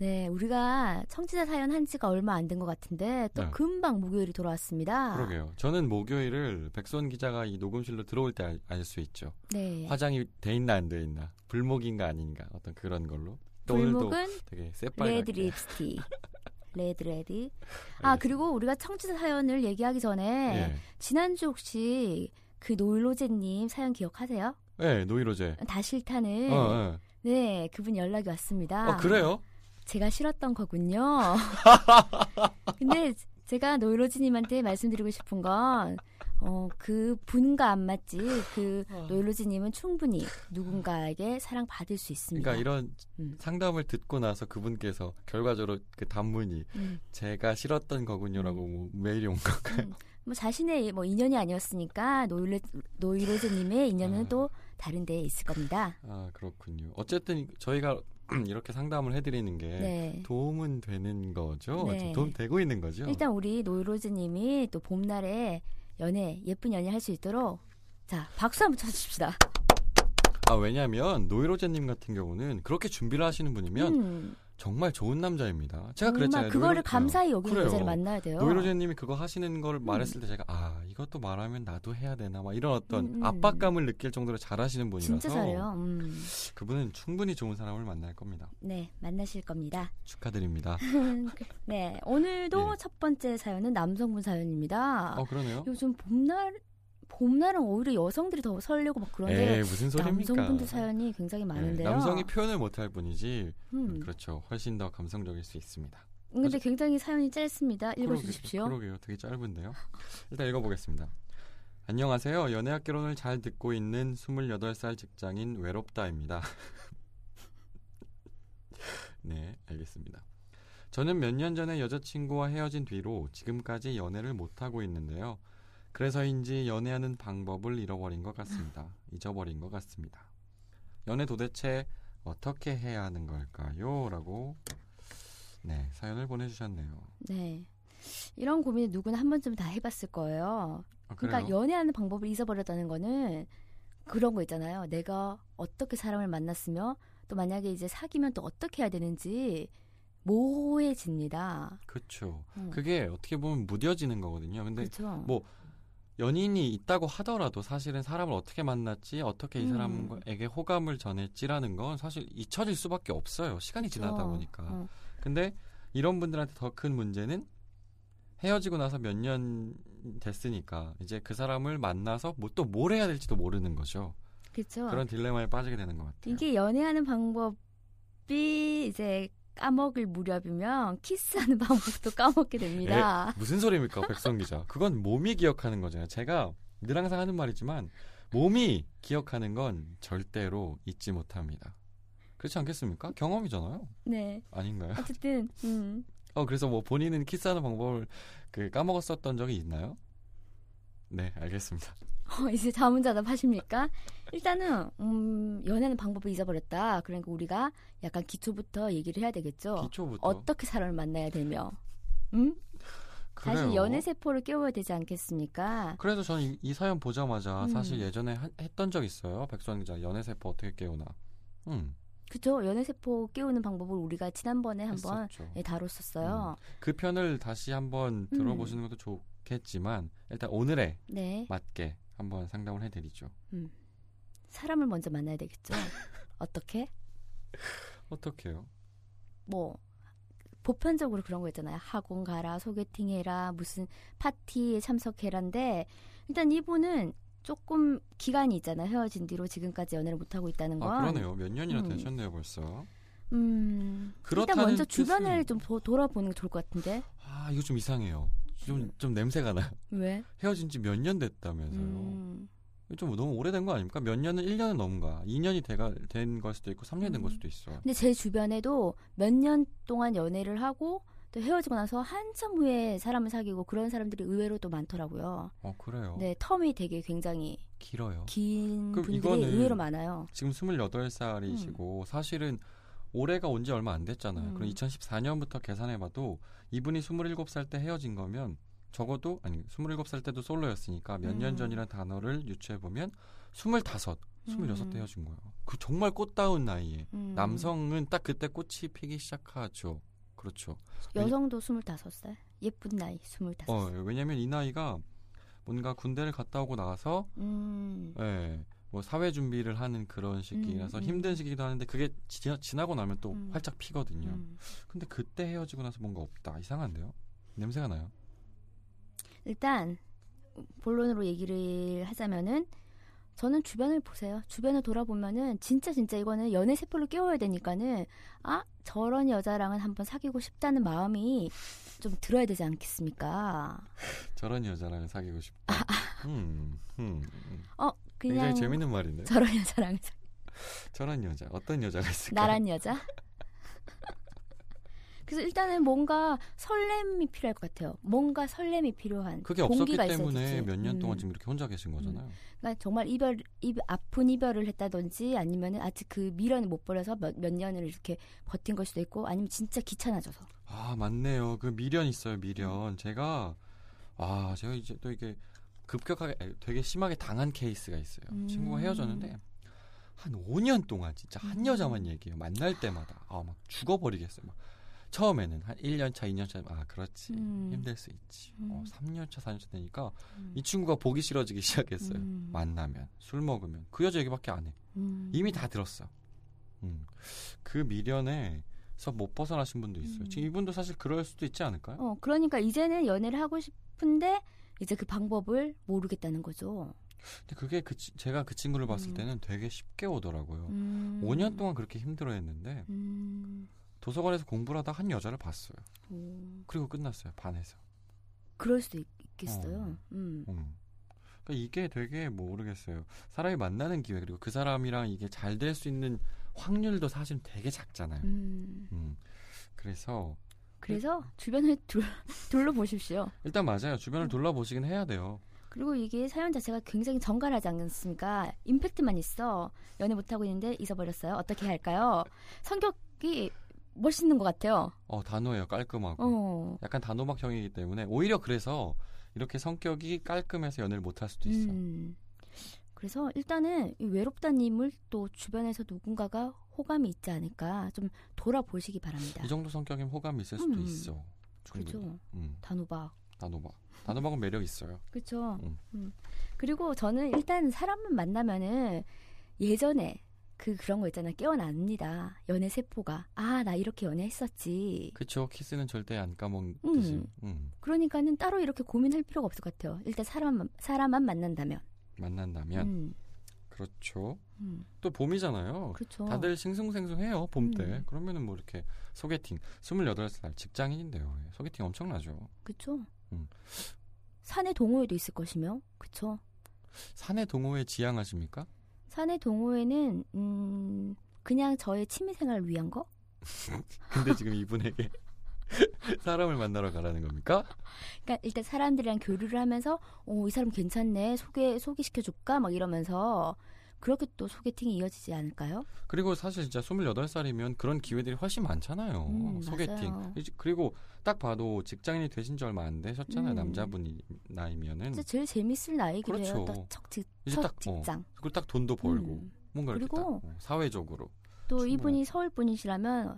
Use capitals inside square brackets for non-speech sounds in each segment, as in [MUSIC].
네, 우리가 청취자 사연 한 지가 얼마 안 된 것 같은데 또 네. 금방 목요일이 돌아왔습니다. 그러게요. 저는 목요일을 백선 기자가 이 녹음실로 들어올 때 알 수 있죠. 네. 화장이 돼 있나 안 돼 있나, 불목인가 아닌가 어떤 그런 걸로. 또 불목은 되게 새빨갛게. red 립스틱. [LAUGHS] red red. 아, 그리고 우리가 청취자 사연을 얘기하기 전에 예, 지난주 혹시 그 노일로제님 사연 기억하세요? 예, 노이로제. 다 싫다는 어, 네 그분 연락이 왔습니다. 어. 어, 그래요? 제가 싫었던 거군요. [LAUGHS] 근데 제가 노일로지님한테 말씀드리고 싶은 건 어, 그 분과 안 맞지. 그 어. 노일로지님은 충분히 누군가에게 사랑받을 수 있습니다. 그러니까 이런 음. 상담을 듣고 나서 그분께서 결과적으로 그 단문이 음. 제가 싫었던 거군요라고 뭐 메일이 온 건가요? 음. 뭐 자신의 뭐 인연이 아니었으니까 노일로 노일로즈님의 인연은 아. 또 다른 데에 있을 겁니다. 아 그렇군요. 어쨌든 저희가 이렇게 상담을 해드리는 게 네. 도움은 되는 거죠. 네. 도움 되고 있는 거죠. 일단 우리 노일로즈님이 또 봄날에 연애 예쁜 연애 할 수 있도록 자 박수 한번 쳐주십시다. 아 왜냐하면 노이로제님 같은 경우는 그렇게 준비를 하시는 분이면 음, 정말 좋은 남자입니다. 제가 그랬잖아요. 그거를 감사히 여기는 그래요. 여자를 만나야 돼요. 노이로제님이 그거 하시는 걸 말했을 때 제가 아 이것도 말하면 나도 해야 되나 막 이런 어떤 음, 음. 압박감을 느낄 정도로 잘하시는 분이라서 진짜 잘해요. 음. 그분은 충분히 좋은 사람을 만날 겁니다. 네 만나실 겁니다. 축하드립니다. [LAUGHS] 네 오늘도 예. 첫 번째 사연은 남성분 사연입니다. 어 그러네요. 요즘 봄날 봄날은 오히려 여성들이 더 설레고 막 그런데 에이 무슨 소리입니까? 남성분들 사연이 굉장히 예, 많은데요. 남성이 표현을 못할 뿐이지 음. 그렇죠. 훨씬 더 감성적일 수 있습니다. 근데 굉장히 사연이 짧습니다. 읽어주십시오. 그러게, 그러게요. 되게 짧은데요. 일단 읽어보겠습니다. 안녕하세요. 연애학 결혼을 잘 듣고 있는 28살 직장인 외롭다입니다. [LAUGHS] 네, 알겠습니다. 저는 몇 년 전에 여자친구와 헤어진 뒤로 지금까지 연애를 못하고 있는데요. 그래서인지 연애하는 방법을 잃어버린 것 같습니다. [LAUGHS] 잊어버린 것 같습니다. 연애 도대체 어떻게 해야 하는 걸까요? 라고 네, 사연을 보내주셨네요. 네. 이런 고민을 누구나 한 번쯤 다 해봤을 거예요. 아, 그러니까? 연애하는 방법을 잊어버렸다는 거는 그런 거 있잖아요. 내가 어떻게 사람을 만났으며 또 만약에 이제 사귀면 또 어떻게 해야 되는지 모호해집니다. 그렇죠. 음. 그게 어떻게 보면 무뎌지는 거거든요. 근데 그렇죠. 뭐 연인이 있다고 하더라도 사실은 사람을 어떻게 만났지, 어떻게 이 음. 사람에게 호감을 전했지라는 건 사실 잊혀질 수밖에 없어요. 시간이 지나다. 보니까. 어. 근데 이런 분들한테 더 큰 문제는 헤어지고 나서 몇 년 됐으니까 이제 그 사람을 만나서 뭐 또 뭘 해야 될지도 모르는 거죠. 그렇죠. 그런 딜레마에 빠지게 되는 것 같아요. 이게 연애하는 방법이 이제 까먹을 무렵이면 키스하는 [LAUGHS] 방법도 까먹게 됩니다. 무슨 소리입니까, 백성 기자? 그건 몸이 기억하는 거잖아요. 제가 늘 항상 하는 말이지만 몸이 기억하는 건 절대로 잊지 못합니다. 그렇지 않겠습니까? 경험이잖아요. 네. 아닌가요? 어쨌든 음. 어 그래서 뭐 본인은 키스하는 방법을 그 까먹었었던 적이 있나요? 네, 알겠습니다. 어, 이제 자문자답하십니까? 일단은 음, 연애하는 방법을 잊어버렸다. 그러니까 우리가 약간 기초부터 얘기를 해야 되겠죠. 기초부터. 어떻게 사람을 만나야 되며, 음? 그래요. 연애 세포를 깨워야 되지 않겠습니까? 그래서 저는 이, 이 사연 보자마자 음. 사실 예전에 하- 했던 적 있어요. 백수환 기자 연애 세포 어떻게 깨우나. 음, 그죠? 연애 세포 깨우는 방법을 우리가 지난번에 한번. 예, 다뤘었어요. 그 편을 다시 한번 음. 들어보시는 것도 좋겠지만 일단 오늘의 네, 맞게 한번 상담을 해드리죠. 사람을 먼저 만나야 되겠죠. [LAUGHS] 어떻게? 어떻게요? 뭐 보편적으로 그런 거 있잖아요. 학원 가라, 소개팅 해라, 무슨 파티에 참석해라인데 일단 이분은 조금 기간이 있잖아요. 헤어진 뒤로 지금까지 연애를 못 하고 있다는 건. 아 그러네요. 몇 년이나 음. 되셨네요 벌써. 음. 일단 먼저 뜻은- 주변을 좀 도- 돌아보는 게 좋을 것 같은데. 아 이거 좀 이상해요. 좀 좀 냄새가 나요. 왜? 헤어진 지 몇 년 됐다면서요. 음. 좀 너무 오래된 거 아닙니까? 몇 년은 1년은 넘은 거야. 2년이 돼가 된 걸 수도 있고 3년 된걸 음. 수도 있어. 근데 제 주변에도 몇 년 동안 연애를 하고 또 헤어지고 나서 한참 후에 사람을 사귀고 그런 사람들이 의외로 또 많더라고요. 어, 그래요. 네, 텀이 되게 굉장히 길어요. 긴 그럼 분들이 이거는 의외로 많아요. 지금 28살이시고 사실은 올해가 온 지 얼마 안 됐잖아요. 음. 그럼 2014년부터 계산해 봐도 이분이 27살 때 헤어진 거면 적어도 아니 27살 때도 솔로였으니까 몇년 음. 전이라는 단어를 유추해 보면 25, 26때 음. 헤어진 거예요. 그 정말 꽃다운 나이에 음. 남성은 딱 그때 꽃이 피기 시작하죠. 그렇죠. 여성도 25살. 예쁜 나이 25살. 어, 왜냐면 이 나이가 뭔가 군대를 갔다 오고 나서 음. 예, 뭐 사회 준비를 하는 그런 시기라서 음, 음. 힘든 시기도 하는데 그게 지, 지나고 나면 또 음. 활짝 피거든요. 음. 근데 그때 헤어지고 나서 뭔가 없다. 이상한데요? 냄새가 나요. 일단 본론으로 얘기를 하자면은 저는 주변을 보세요. 주변을 돌아보면은 진짜 진짜 이거는 연애 세포를 깨워야 되니까는 아 저런 여자랑은 한번 사귀고 싶다는 마음이 좀 들어야 되지 않겠습니까? [LAUGHS] 저런 여자랑 사귀고 싶다. 음, 음, 음. 어 굉장히 재밌는 말인데. 저런 여자랑 사- 저런 여자 어떤 여자가 있을까? 나란 여자. 그래서 일단은 뭔가 설렘이 필요할 것 같아요. 뭔가 설렘이 필요한 그게 없었기 때문에. 몇 년 동안 음. 지금 이렇게 혼자 계신 거잖아요. 그러니까 정말 이별, 이별 아픈 이별을 했다든지 아니면은 아직 그 미련을 못 버려서 몇, 몇 년을 이렇게 버틴 걸 수도 있고 아니면 진짜 귀찮아져서 아 맞네요. 그 미련 있어요. 미련. 제가 아 제가 이제 또 이게 급격하게 되게 심하게 당한 케이스가 있어요. 음. 친구가 헤어졌는데 한 5년 동안 진짜 한 음. 여자만 얘기해요. 만날 때마다 아 막 죽어버리겠어요. 막 처음에는 한 1년 차, 2년 차, 아 그렇지 음. 힘들 수 있지. 어, 음. 3년 차, 4년 차 되니까 음. 이 친구가 보기 싫어지기 시작했어요. 음. 만나면 술 먹으면 그 여자 얘기밖에 안 해. 음. 이미 다 들었어. 음. 그 미련에 서 못 벗어나신 분도 있어요. 음. 지금 이분도 사실 그럴 수도 있지 않을까요? 어 그러니까 이제는 연애를 하고 싶은데 이제 그 방법을 모르겠다는 거죠. 근데 그게 그 치- 제가 그 친구를 봤을 음. 때는 되게 쉽게 오더라고요. 음. 5년 동안 그렇게 힘들어했는데 음. 도서관에서 공부를 하다 한 여자를 봤어요. 오. 그리고 끝났어요. 반에서. 그럴 수도 있, 겠어요 어. 음. 음. 그러니까 이게 되게 모르겠어요. 사람이 만나는 기회 그리고 그 사람이랑 이게 잘 될 수 있는 확률도 사실 되게 작잖아요. 음. 음. 그래서 그래서 주변을 [LAUGHS] 둘, 둘러보십시오. 일단 맞아요. 주변을 음. 둘러보시긴 해야 돼요. 그리고 이게 사연 자체가 굉장히 정갈하지 않습니까? 임팩트만 있어. 연애 못하고 있는데 잊어버렸어요. 어떻게 할까요? 성격이 멋있는 것 같아요. 어 단호해요. 깔끔하고. 어. 약간 단호박형이기 때문에 오히려 그래서 이렇게 성격이 깔끔해서 연애를 못할 수도 있어. 음. 그래서 일단은 이 외롭다님을 또 주변에서 누군가가 호감이 있지 않을까 좀 돌아보시기 바랍니다. 이 정도 성격이면 호감이 있을 수도 음. 있어. 그렇죠. 음, 단호박. 단호박. 단호박은 매력 있어요. 그렇죠. 음. 음. 그리고 저는 일단 사람만 만나면은 예전에 그 그런 거 있잖아요. 깨어납니다. 연애 세포가 아 나 이렇게 연애했었지. 그쵸. 키스는 절대 안 까먹듯이. 음. 음. 그러니까는 따로 이렇게 고민할 필요가 없을 것 같아요. 일단 사람만 사람만 만난다면. 만난다면 음, 그렇죠. 음, 또 봄이잖아요. 그렇죠. 다들 싱숭생숭해요. 봄 때. 음. 그러면은 뭐 이렇게 소개팅. 28살 직장인인데요. 예, 소개팅 엄청나죠. 그렇죠. 음. 산의 동호회도 있을 것이며, 그렇죠. 사내 동호회 지향하십니까? 산의 동호회는 음 그냥 저의 취미생활을 위한 거? [LAUGHS] 근데 지금 이분에게 [LAUGHS] 사람을 만나러 가라는 겁니까? 그러니까 일단 사람들이랑 교류를 하면서 오이 사람 괜찮네 소개 소개시켜 줄까 막 이러면서 그렇게 또 소개팅이 이어지지 않을까요? 그리고 사실 진짜 28살이면 그런 기회들이 훨씬 많잖아요. 음, 소개팅. 맞아요. 그리고 딱 봐도 직장인이 되신 지 얼마 안 되셨잖아요. 음. 남자분이 나이면은. 진짜 제일 재밌을 해요. 음. 그렇죠. 첫 딱, 어, 직장. 그리고 딱 돈도 벌고 음. 뭔가 그리고 딱 어, 사회적으로. 또 충분하죠. 이분이 서울 분이시라면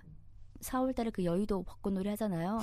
4월달에 그 여의도 벚꽃놀이 하잖아요.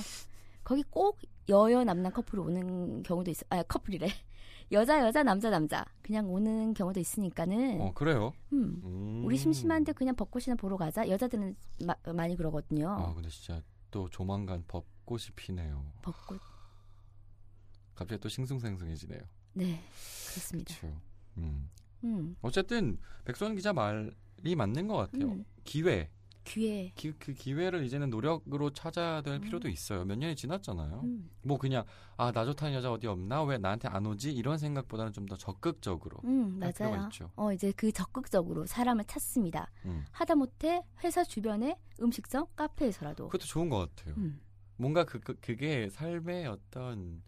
거기 꼭 여여 남남 커플이 오는 경우도 있어. 아 커플이래. [LAUGHS] 여자 여자 남자 남자 그냥 오는 경우도 있으니까는 어, 그래요? 음. 음. 우리 심심한데 그냥 벚꽃이나 보러 가자. 여자들은 마- 많이 그러거든요. 아, 근데 진짜 또 조만간 벚꽃이 피네요. 벚꽃. [SIGHS] 갑자기 또 싱숭생숭해지네요. 네, 그렇습니다. 그렇죠. 음. 음. 어쨌든 백선 기자 말이 맞는 것 같아요. 음. 기회. 기회. 기, 그 기회를 이제는 노력으로 찾아야 될 음. 필요도 있어요. 몇 년이 지났잖아요. 음, 뭐 그냥 아 나 좋다는 여자 어디 없나 왜 나한테 안 오지 이런 생각보다는 좀 더 적극적으로 음, 맞아요. 있죠. 어, 이제 그 적극적으로 사람을 찾습니다. 음. 하다못해 회사 주변에 음식점, 카페에서라도. 그것도 좋은 것 같아요. 음, 뭔가 그, 그 그게 삶의 어떤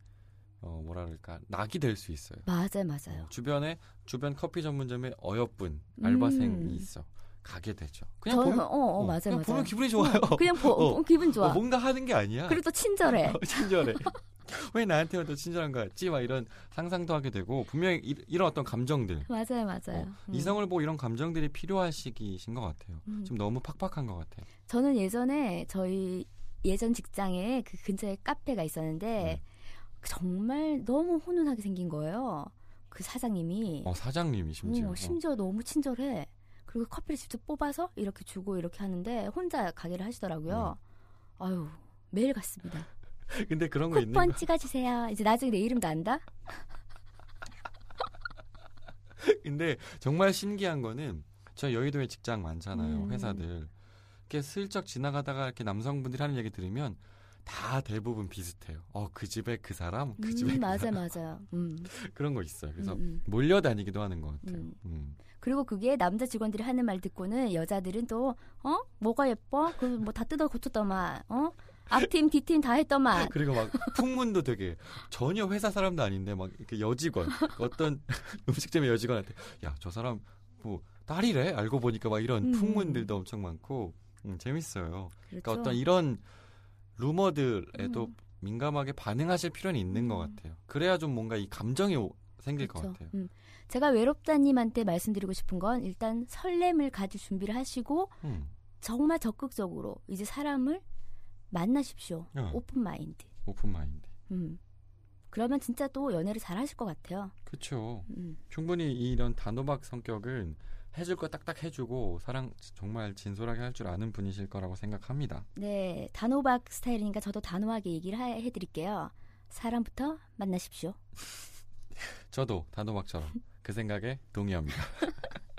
어 뭐라 그럴까 낙이 될 수 있어요. 맞아요, 맞아요. 주변에 주변 커피 전문점에 어여쁜 알바생이 음. 있어 가게 되죠. 그냥 저, 보면 어, 어, 어, 맞아요, 그냥 맞아요. 보면 기분이 좋아요. 어, 그냥 보, 어. 어, 기분 좋아. 어, 뭔가 하는 게 아니야. 그리고 또 친절해. [LAUGHS] 어, 친절해. [LAUGHS] 왜 나한테만 더 친절한 거 같지? 막 이런 상상도 하게 되고 분명히 이, 런 어떤 감정들 맞아요, 맞아요. 어, 음. 이성을 보고 이런 감정들이 필요한 시기이신 것 같아요. 음. 지금 너무 팍팍한 것 같아요. 저는 예전에 저희 예전 직장에 그 근처에 카페가 있었는데 네. 정말 너무 훈훈하게 생긴 거예요. 그 사장님이. 어 사장님이 심지어. 어, 심지어 너무 친절해. 그리고 커피를 직접 뽑아서 이렇게 주고 이렇게 하는데 혼자 가게를 하시더라고요. 네. 아유 매일 갔습니다. 어. [LAUGHS] 근데 그런 거 있는 쿠폰 거. 찍어주세요. 이제 나중에 내 이름도 안다. [LAUGHS] 근데 정말 신기한 거는 저 여의도에 직장 많잖아요. 음. 회사들. 이렇게 슬쩍 지나가다가 이렇게 남성분들이 하는 얘기 들으면 다 대부분 비슷해요. 어 그 집에 그 사람, 그 집에 음, 그 맞아 사람. 맞아요. 음, [LAUGHS] 그런 거 있어요. 그래서 음, 음. 몰려다니기도 하는 것 같아요. 음. 음. 그리고 그게 남자 직원들이 하는 말 듣고는 여자들은 또 어? 뭐가 예뻐? 그 뭐 다 뜯어 고쳤더만. 어? 앞팀 뒤팀 다 했더만. [LAUGHS] 그리고 막 풍문도 되게 전혀 회사 사람도 아닌데 막 이렇게 여직원 어떤 [LAUGHS] 음식점의 여직원한테 야 저 사람 뭐 딸이래 알고 보니까 막 이런 음. 풍문들도 엄청 많고 음, 재밌어요. 그렇죠. 그러니까 어떤 이런 루머들에도 음. 민감하게 반응하실 필요는 있는 것 음. 같아요. 그래야 좀 뭔가 이 감정이 오- 생길 것 그렇죠. 같아요. 음. 제가 외롭다님한테 말씀드리고 싶은 건 일단 설렘을 가질 준비를 하시고 음, 정말 적극적으로 이제 사람을 만나십시오. 어. 오픈 마인드. 오픈 마인드. 음. 그러면 진짜 또 연애를 잘 하실 것 같아요. 그렇죠. 음. 충분히 이런 단호박 성격은 해줄 거 딱딱 해주고 사랑 정말 진솔하게 할 줄 아는 분이실 거라고 생각합니다. 네, 단호박 스타일이니까 저도 단호하게 얘기를 하- 해드릴게요. 사람부터 만나십시오. [LAUGHS] 저도 단호박처럼 그 생각에 동의합니다. [LAUGHS]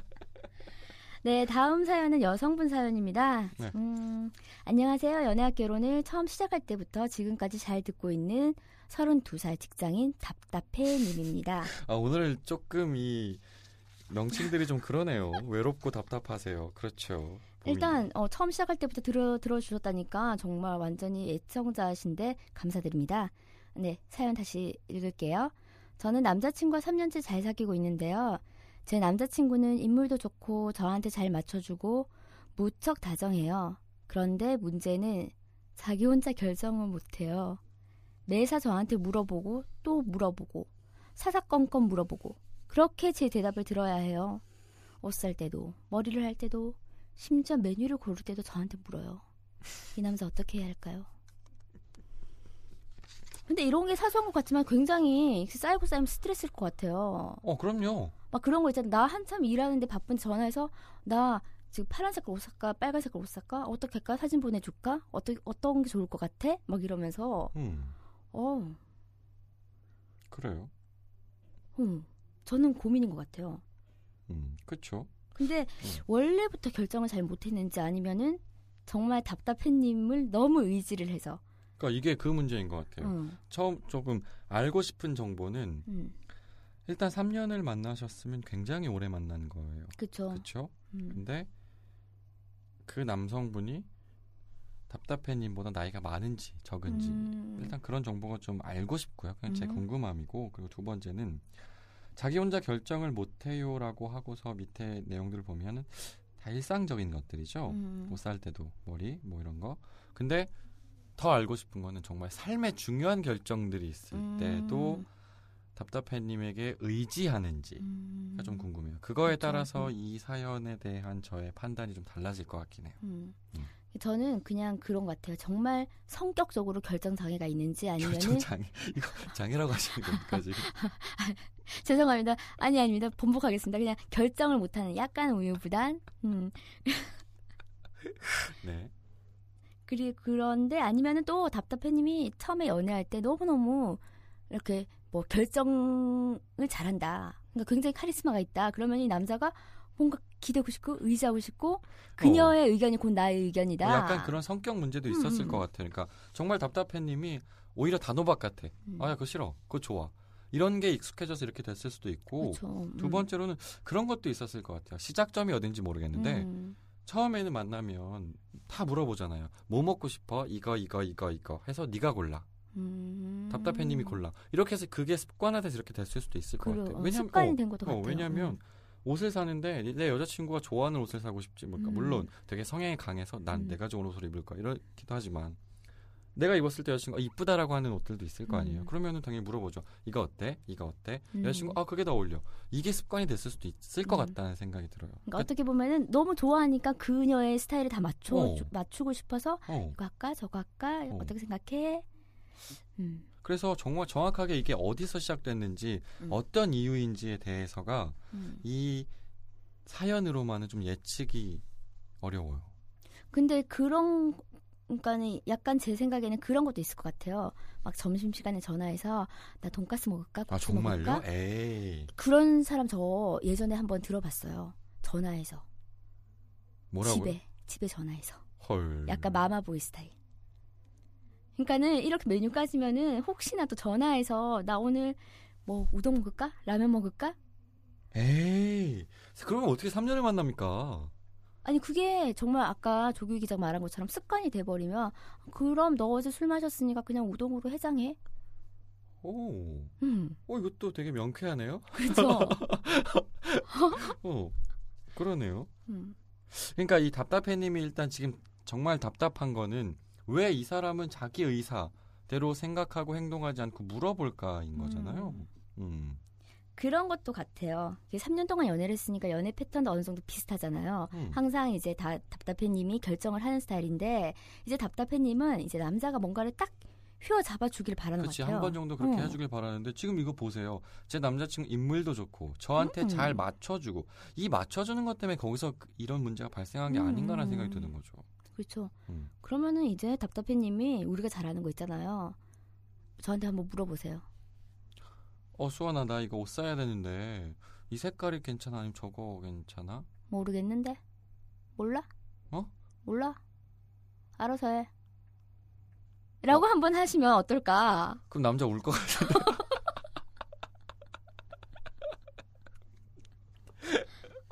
네, 다음 사연은 여성분 사연입니다. 네. 음, 안녕하세요. 연애학 결혼을 처음 시작할 때부터 지금까지 잘 듣고 있는 32살 직장인 답답해 님입니다. 아, 오늘 조금 이 명칭들이 좀 그러네요. 외롭고 답답하세요. 그렇죠. 봄이. 일단 어, 처음 시작할 때부터 들어 들어주셨다니까 정말 완전히 애청자신데 감사드립니다. 네 사연 다시 읽을게요. 저는 남자친구와 3년째 잘 사귀고 있는데요. 제 남자친구는 인물도 좋고 저한테 잘 맞춰주고 무척 다정해요. 그런데 문제는 자기 혼자 결정을 못해요. 매사 저한테 물어보고 또 물어보고 사사건건 물어보고 그렇게 제 대답을 들어야 해요. 옷 살 때도 머리를 할 때도 심지어 메뉴를 고를 때도 저한테 물어요. 이 남자 어떻게 해야 할까요? 근데 이런 게 사소한 것 같지만 굉장히 쌓이고 쌓이면 스트레스일 것 같아요. 어, 그럼요. 막 그런 거 있잖아. 나 한참 일하는데 바쁜데 전화해서 나 지금 파란 색깔 옷 살까? 빨간 색깔 옷 살까? 어떻게 할까? 사진 보내줄까? 어떤 어떤 게 좋을 것 같아? 막 이러면서 음, 어, 그래요. 음, 저는 고민인 것 같아요. 음, 그렇죠. 근데 원래부터 결정을 잘 못했는지 아니면은 정말 답답해님을 너무 의지를 해서 그러니까 이게 그 문제인 것 같아요. 응, 처음 조금 알고 싶은 정보는 음, 일단 3년을 만나셨으면 굉장히 오래 만난 거예요. 그쵸. 그렇죠? 음, 근데 그 남성분이 답답해님보다 나이가 많은지 적은지 음, 일단 그런 정보가 좀 알고 싶고요. 그냥 제 음. 궁금함이고 그리고 두 번째는 자기 혼자 결정을 못해요라고 하고서 밑에 내용들을 보면은 다 일상적인 것들이죠. 음, 못살 때도 머리 뭐 이런 거. 근데 더 알고 싶은 거는 정말 삶의 중요한 결정들이 있을 음, 때도 답답해님에게 의지하는지 음, 가좀 궁금해요. 그거에 그렇죠. 따라서 음. 이 사연에 대한 저의 판단이 좀 달라질 것 같긴 해요. 음. 음. 저는 그냥 그런 것 같아요. 정말 성격적으로 결정 장애가 있는지 아니면은 결정 장애 [LAUGHS] 이거 장애라고 하시는 겁니까 지금? [LAUGHS] 죄송합니다. 아니 아닙니다. 번복하겠습니다. 그냥 결정을 못하는 약간 우유부단. 음. [LAUGHS] 네. 그리 그런데 아니면은 또 답답해님이 처음에 연애할 때 너무 너무 이렇게 뭐 결정을 잘한다. 그러니까 굉장히 카리스마가 있다. 그러면 이 남자가 뭔가 기대고 싶고 의지하고 싶고 그녀의 의견이 곧 나의 의견이다. 뭐 약간 그런 성격 문제도 있었을 음. 것 같아요. 그러니까 정말 답답해님이 오히려 단호박 같아. 음. 아, 야, 그거 싫어. 그거 좋아. 이런 게 익숙해져서 이렇게 됐을 수도 있고. 두 음. 번째로는 그런 것도 있었을 것 같아요. 시작점이 어딘지 모르겠는데 음. 처음에는 만나면 다 물어보잖아요. 뭐 먹고 싶어? 이거 이거 이거 이거 해서 네가 골라. 음. 답답해님이 골라. 이렇게 해서 그게 습관화돼서 이렇게 됐을 수도 있을 것 그리고 같아요. 어, 왜냐면 습관이 어, 된 것도 어, 같아요. 왜냐면 음. 옷을 사는데 내 여자친구가 좋아하는 옷을 사고 싶지. 뭐, 그러니까 음. 물론 되게 성향이 강해서 난 음. 내가 좋은 옷을 입을 거야 이렇기도 하지만 내가 입었을 때 여자친구가 이쁘다라고 하는 옷들도 있을 거 아니에요. 음. 그러면은 당연히 물어보죠. 이거 어때? 이거 어때? 음. 여자친구 아 그게 더 어울려. 이게 습관이 됐을 수도 있을 것 음. 같다는 생각이 들어요. 그러니까 어떻게 보면은 너무 좋아하니까 그녀의 스타일을 다 맞춰 어. 주- 맞추고 싶어서 어. 이거 할까 저거 할까 어. 어. 떻게 생각해? 음. 그래서 정말 정확하게 이게 어디서 시작됐는지 음. 어떤 이유인지에 대해서가 음. 이 사연으로만은 좀 예측이 어려워요. 근데 그런 그러니까는 약간 제 생각에는 그런 것도 있을 것 같아요. 막 점심 시간에 전화해서 나 돈가스 먹을까? 아 정말요? 먹을까? 에이 그런 사람 저 예전에 한번 들어봤어요. 전화해서 뭐라고요? 집에 집에 전화해서 헐. 약간 마마보이 스타일. 그러니까는 이렇게 메뉴 까지면은 혹시나 또 전화해서 나 오늘 뭐 우동 먹을까? 라면 먹을까? 에이. 그러면 어떻게 3년을 만납니까? 아니 그게 정말 아까 조규 기자 말한 것처럼 습관이 돼버리면 그럼 너 어제 술 마셨으니까 그냥 우동으로 해장해. 오. 음, 어 이것도 되게 명쾌하네요. 그렇죠. [LAUGHS] 어. 그러네요. 음, 그러니까 이 답답해님이 일단 지금 정말 답답한 거는 왜 이 사람은 자기 의사대로 생각하고 행동하지 않고 물어볼까인 거잖아요. 음. 음. 그런 것도 같아요. 이게 3년 동안 연애를 했으니까 연애 패턴도 어느 정도 비슷하잖아요. 음. 항상 이제 다 답답해님이 결정을 하는 스타일인데 이제 답답해님은 이제 남자가 뭔가를 딱 휘어잡아 주길 바라는 그렇지 것 같아요. 한번 정도 그렇게 어. 해주길 바라는데 지금 이거 보세요. 제 남자친구 인물도 좋고 저한테 음. 잘 맞춰주고 이 맞춰주는 것 때문에 거기서 그- 이런 문제가 발생한 게 음. 아닌가라는 생각이 드는 거죠. 그렇죠. 음. 그러면은 이제 답답해님이 우리가 잘하는 거 있잖아요. 저한테 한번 물어보세요. 어 수아나 나 이거 옷 사야 되는데 이 색깔이 괜찮아 아니면 저거 괜찮아? 모르겠는데 몰라? 어? 몰라? 알아서 해. 라고 한번 하시면 어떨까? 그럼 남자 울 것 같은데. [LAUGHS]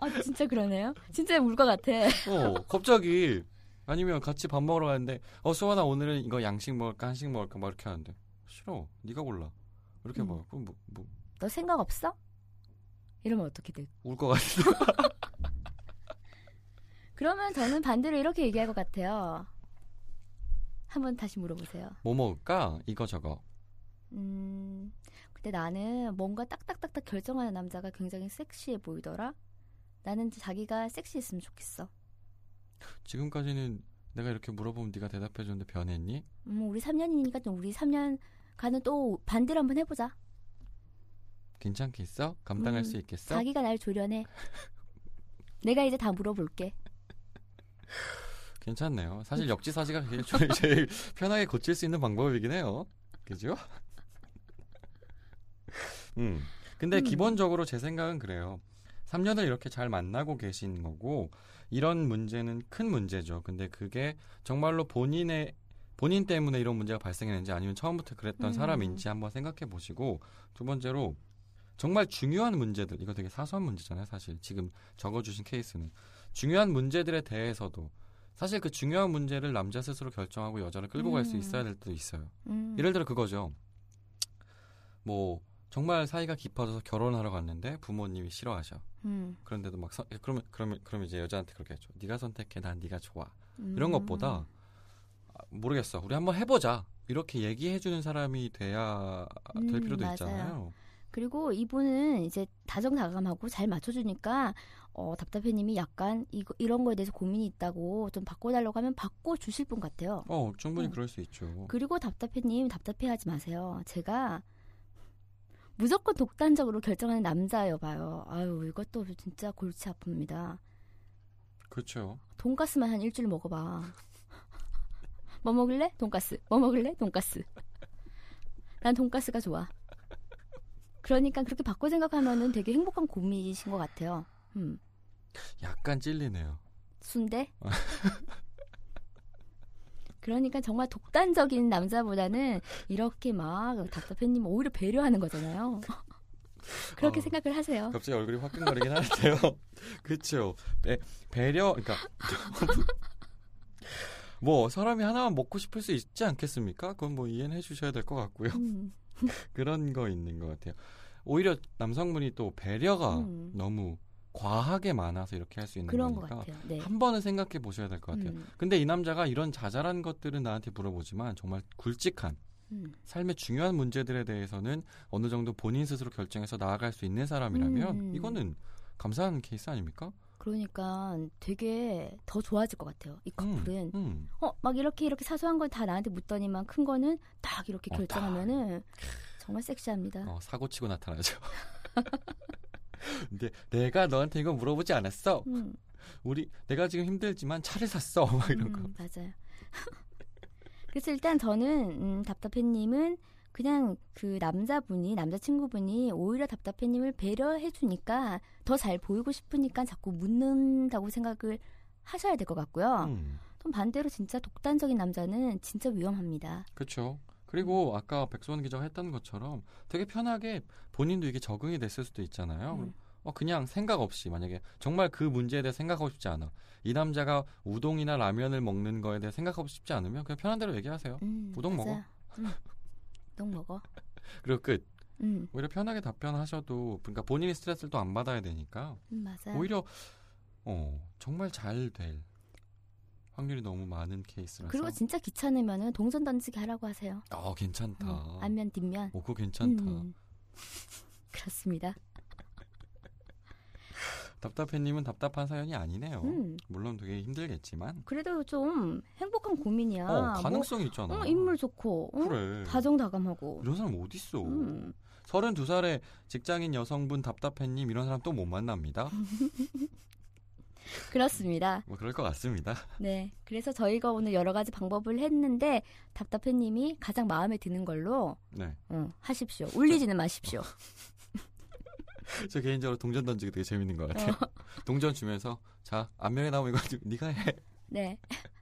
아 진짜 그러네요. 진짜 울 것 같아. 어 갑자기 아니면 같이 밥 먹으러 가는데 어 수아 나 오늘은 이거 양식 먹을까 한식 먹을까 막 이렇게 하는데 싫어 네가 골라 이렇게 음. 막 그럼 뭐, 뭐 너 생각 없어? 이러면 어떻게 돼? 울 것 같은데. [LAUGHS] 그러면 저는 반대로 이렇게 얘기할 것 같아요. 한번 다시 물어보세요. 뭐 먹을까 이거 저거. 음, 근데 나는 뭔가 딱딱딱딱 결정하는 남자가 굉장히 섹시해 보이더라. 나는 자기가 섹시했으면 좋겠어. 지금까지는 내가 이렇게 물어보면 네가 대답해줬는데 변했니? 음, 우리 3년이니까 좀 우리 3년간은 또 반대로 한번 해보자. 괜찮겠어? 감당할 음, 수 있겠어? 자기가 날 조련해. 내가 이제 다 물어볼게. 괜찮네요. 사실 역지사지가 제일, 제일- 제일 편하게 고칠 수 있는 방법이긴 해요. 그죠? 음. 근데 음. 기본적으로 제 생각은 그래요. 3년을 이렇게 잘 만나고 계신 거고 이런 문제는 큰 문제죠. 근데 그게 정말로 본인의 본인 때문에 이런 문제가 발생했는지 아니면 처음부터 그랬던 음. 사람인지 한번 생각해 보시고 두 번째로 정말 중요한 문제들 이거 되게 사소한 문제잖아요. 사실 지금 적어주신 케이스는 중요한 문제들에 대해서도 사실 그 중요한 문제를 남자 스스로 결정하고 여자를 끌고 갈수 음. 있어야 될 때도 있어요. 음. 예를 들어 그거죠. 뭐 정말 사이가 깊어져서 결혼하러 갔는데 부모님이 싫어하셔. 음, 그런데도 막 선- 그러면 그러면 그러면 이제 여자한테 그렇게 했죠. 네가 선택해, 난 네가 좋아. 음. 이런 것보다 아, 모르겠어. 우리 한번 해보자. 이렇게 얘기해 주는 사람이 돼야 될 음, 필요도 맞아요. 있잖아요. 그리고 이분은 이제 다정다감하고 잘 맞춰주니까 어, 답답해님이 약간 이거, 이런 거에 대해서 고민이 있다고 좀 바꿔달라고 하면 바꿔 주실 분 같아요. 어, 충분히 어. 그럴 수 있죠. 그리고 답답해님 답답해하지 마세요. 제가 무조건 독단적으로 결정하는 남자여 봐요. 아유 이것도 진짜 골치 아픕니다. 그렇죠. 돈가스만 한 일주일 먹어봐. [LAUGHS] 뭐 먹을래? 돈가스. 뭐 먹을래? 돈가스. 난 돈가스가 좋아. 그러니까 그렇게 바꿔 생각하면은 되게 행복한 고민이신 것 같아요. 음. 약간 찔리네요. 순대? [LAUGHS] 그러니까 정말 독단적인 남자보다는 이렇게 막 답답해님 오히려 배려하는 거잖아요. [LAUGHS] 그렇게 어. 생각을 하세요. 갑자기 얼굴이 화끈거리긴 하는데요. [LAUGHS] 그렇죠. 배, 배려 그러니까 [LAUGHS] 뭐 사람이 하나만 먹고 싶을 수 있지 않겠습니까? 그건 뭐 이해는 해주셔야 될 것 같고요. 음, 그런 거 있는 것 같아요. 오히려 남성분이 또 배려가 음. 너무 과하게 많아서 이렇게 할 수 있는 그런 것 거니까 같아요. 네. 한 번은 생각해 보셔야 될 것 같아요. 음, 근데 이 남자가 이런 자잘한 것들은 나한테 물어보지만 정말 굵직한 음. 삶의 중요한 문제들에 대해서는 어느 정도 본인 스스로 결정해서 나아갈 수 있는 사람이라면 음. 이거는 감사한 케이스 아닙니까? 그러니까 되게 더 좋아질 것 같아요. 이 커플은. 음. 어, 막 이렇게 이렇게 사소한 건다 나한테 묻더니만 큰 거는 딱 이렇게 어, 결정하면은 정말 섹시합니다. 어, 사고 치고 나타나죠. [LAUGHS] 근데 내가 너한테 이거 물어보지 않았어. 음, 우리 내가 지금 힘들지만 차를 샀어. 막 이런 거. 음, 맞아요. [LAUGHS] 그래서 일단 저는 음, 답답해님은 그냥 그 남자분이 남자친구분이 오히려 답답해님을 배려해 주니까 더 잘 보이고 싶으니까 자꾸 묻는다고 생각을 하셔야 될 것 같고요. 음. 또 반대로 진짜 독단적인 남자는 진짜 위험합니다. 그렇죠. 그리고 아까 백소원 기자가 했던 것처럼 되게 편하게 본인도 이게 적응이 됐을 수도 있잖아요. 음. 어, 그냥 생각 없이 만약에 정말 그 문제에 대해 생각하고 싶지 않아. 이 남자가 우동이나 라면을 먹는 거에 대해 생각하고 싶지 않으면 그냥 편한 대로 얘기하세요. 음, 우동 먹어. 맞아요. 음, 우동 먹어. [LAUGHS] 그리고 끝. 음, 오히려 편하게 답변하셔도 그러니까 본인이 스트레스를 또 안 받아야 되니까 음, 맞아요. 오히려 어, 정말 잘 될 확률이 너무 많은 케이스라서. 그리고 진짜 귀찮으면은 동전 던지기 하라고 하세요. 어, 괜찮다. 음, 앞면 뒷면. 오, 그거 괜찮다. 음, [LAUGHS] 그렇습니다. [LAUGHS] 답답해님은 답답한 사연이 아니네요. 음, 물론 되게 힘들겠지만 그래도 좀 행복한 고민이야. 어, 가능성이 있잖아. 뭐, 어, 인물 좋고, 어? 그래. 다정다감하고. 이런 사람 어디 있어? 음, 32살의 직장인 여성분 답답해님 이런 사람 또 못 만납니다. [LAUGHS] 그렇습니다. 뭐 그럴 것 같습니다. 네. 그래서 저희가 오늘 여러 가지 방법을 했는데 답답해님이 가장 마음에 드는 걸로 네. 어, 하십시오. 울리지는 마십시오. [LAUGHS] 저 개인적으로 동전 던지기 되게 재밌는 것 같아요. 어. [LAUGHS] 동전 주면서 자 안면에 나오면 이거 네가 해. 네. [LAUGHS]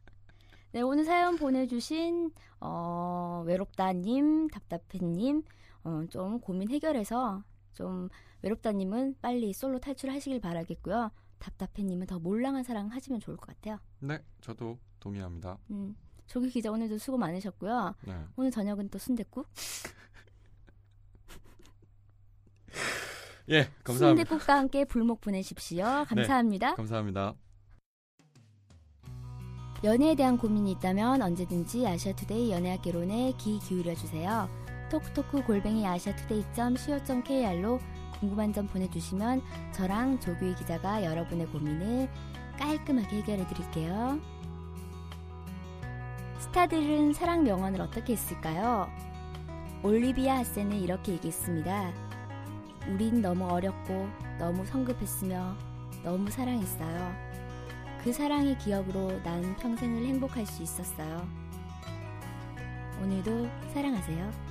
네, 오늘 사연 보내주신, 어, 외롭다님, 답답해님, 어, 좀 고민 해결해서 좀 외롭다님은 빨리 솔로 탈출하시길 바라겠고요. 답답해님은 더 몰랑한 사랑 하시면 좋을 것 같아요. 네, 저도 동의합니다. 음, 조기 기자 오늘도 수고 많으셨고요. 네. 오늘 저녁은 또 순댓국? [LAUGHS] 예, 감사합니다. 네. 순댓국과 함께 불목 보내십시오. 감사합니다. 감사합니다. 연애에 대한 고민이 있다면 언제든지 아시아투데이 연애학개론에 귀 기울여 주세요. 톡톡크 골뱅이 아시아투데이.co.kr로 궁금한 점 보내주시면 저랑 조규희 기자가 여러분의 고민을 깔끔하게 해결해 드릴게요. 스타들은 사랑 명언을 어떻게 했을까요? 올리비아 하센은 이렇게 얘기했습니다. 우린 너무 어렸고 너무 성급했으며 너무 사랑했어요. 그 사랑의 기억으로 난 평생을 행복할 수 있었어요. 오늘도 사랑하세요.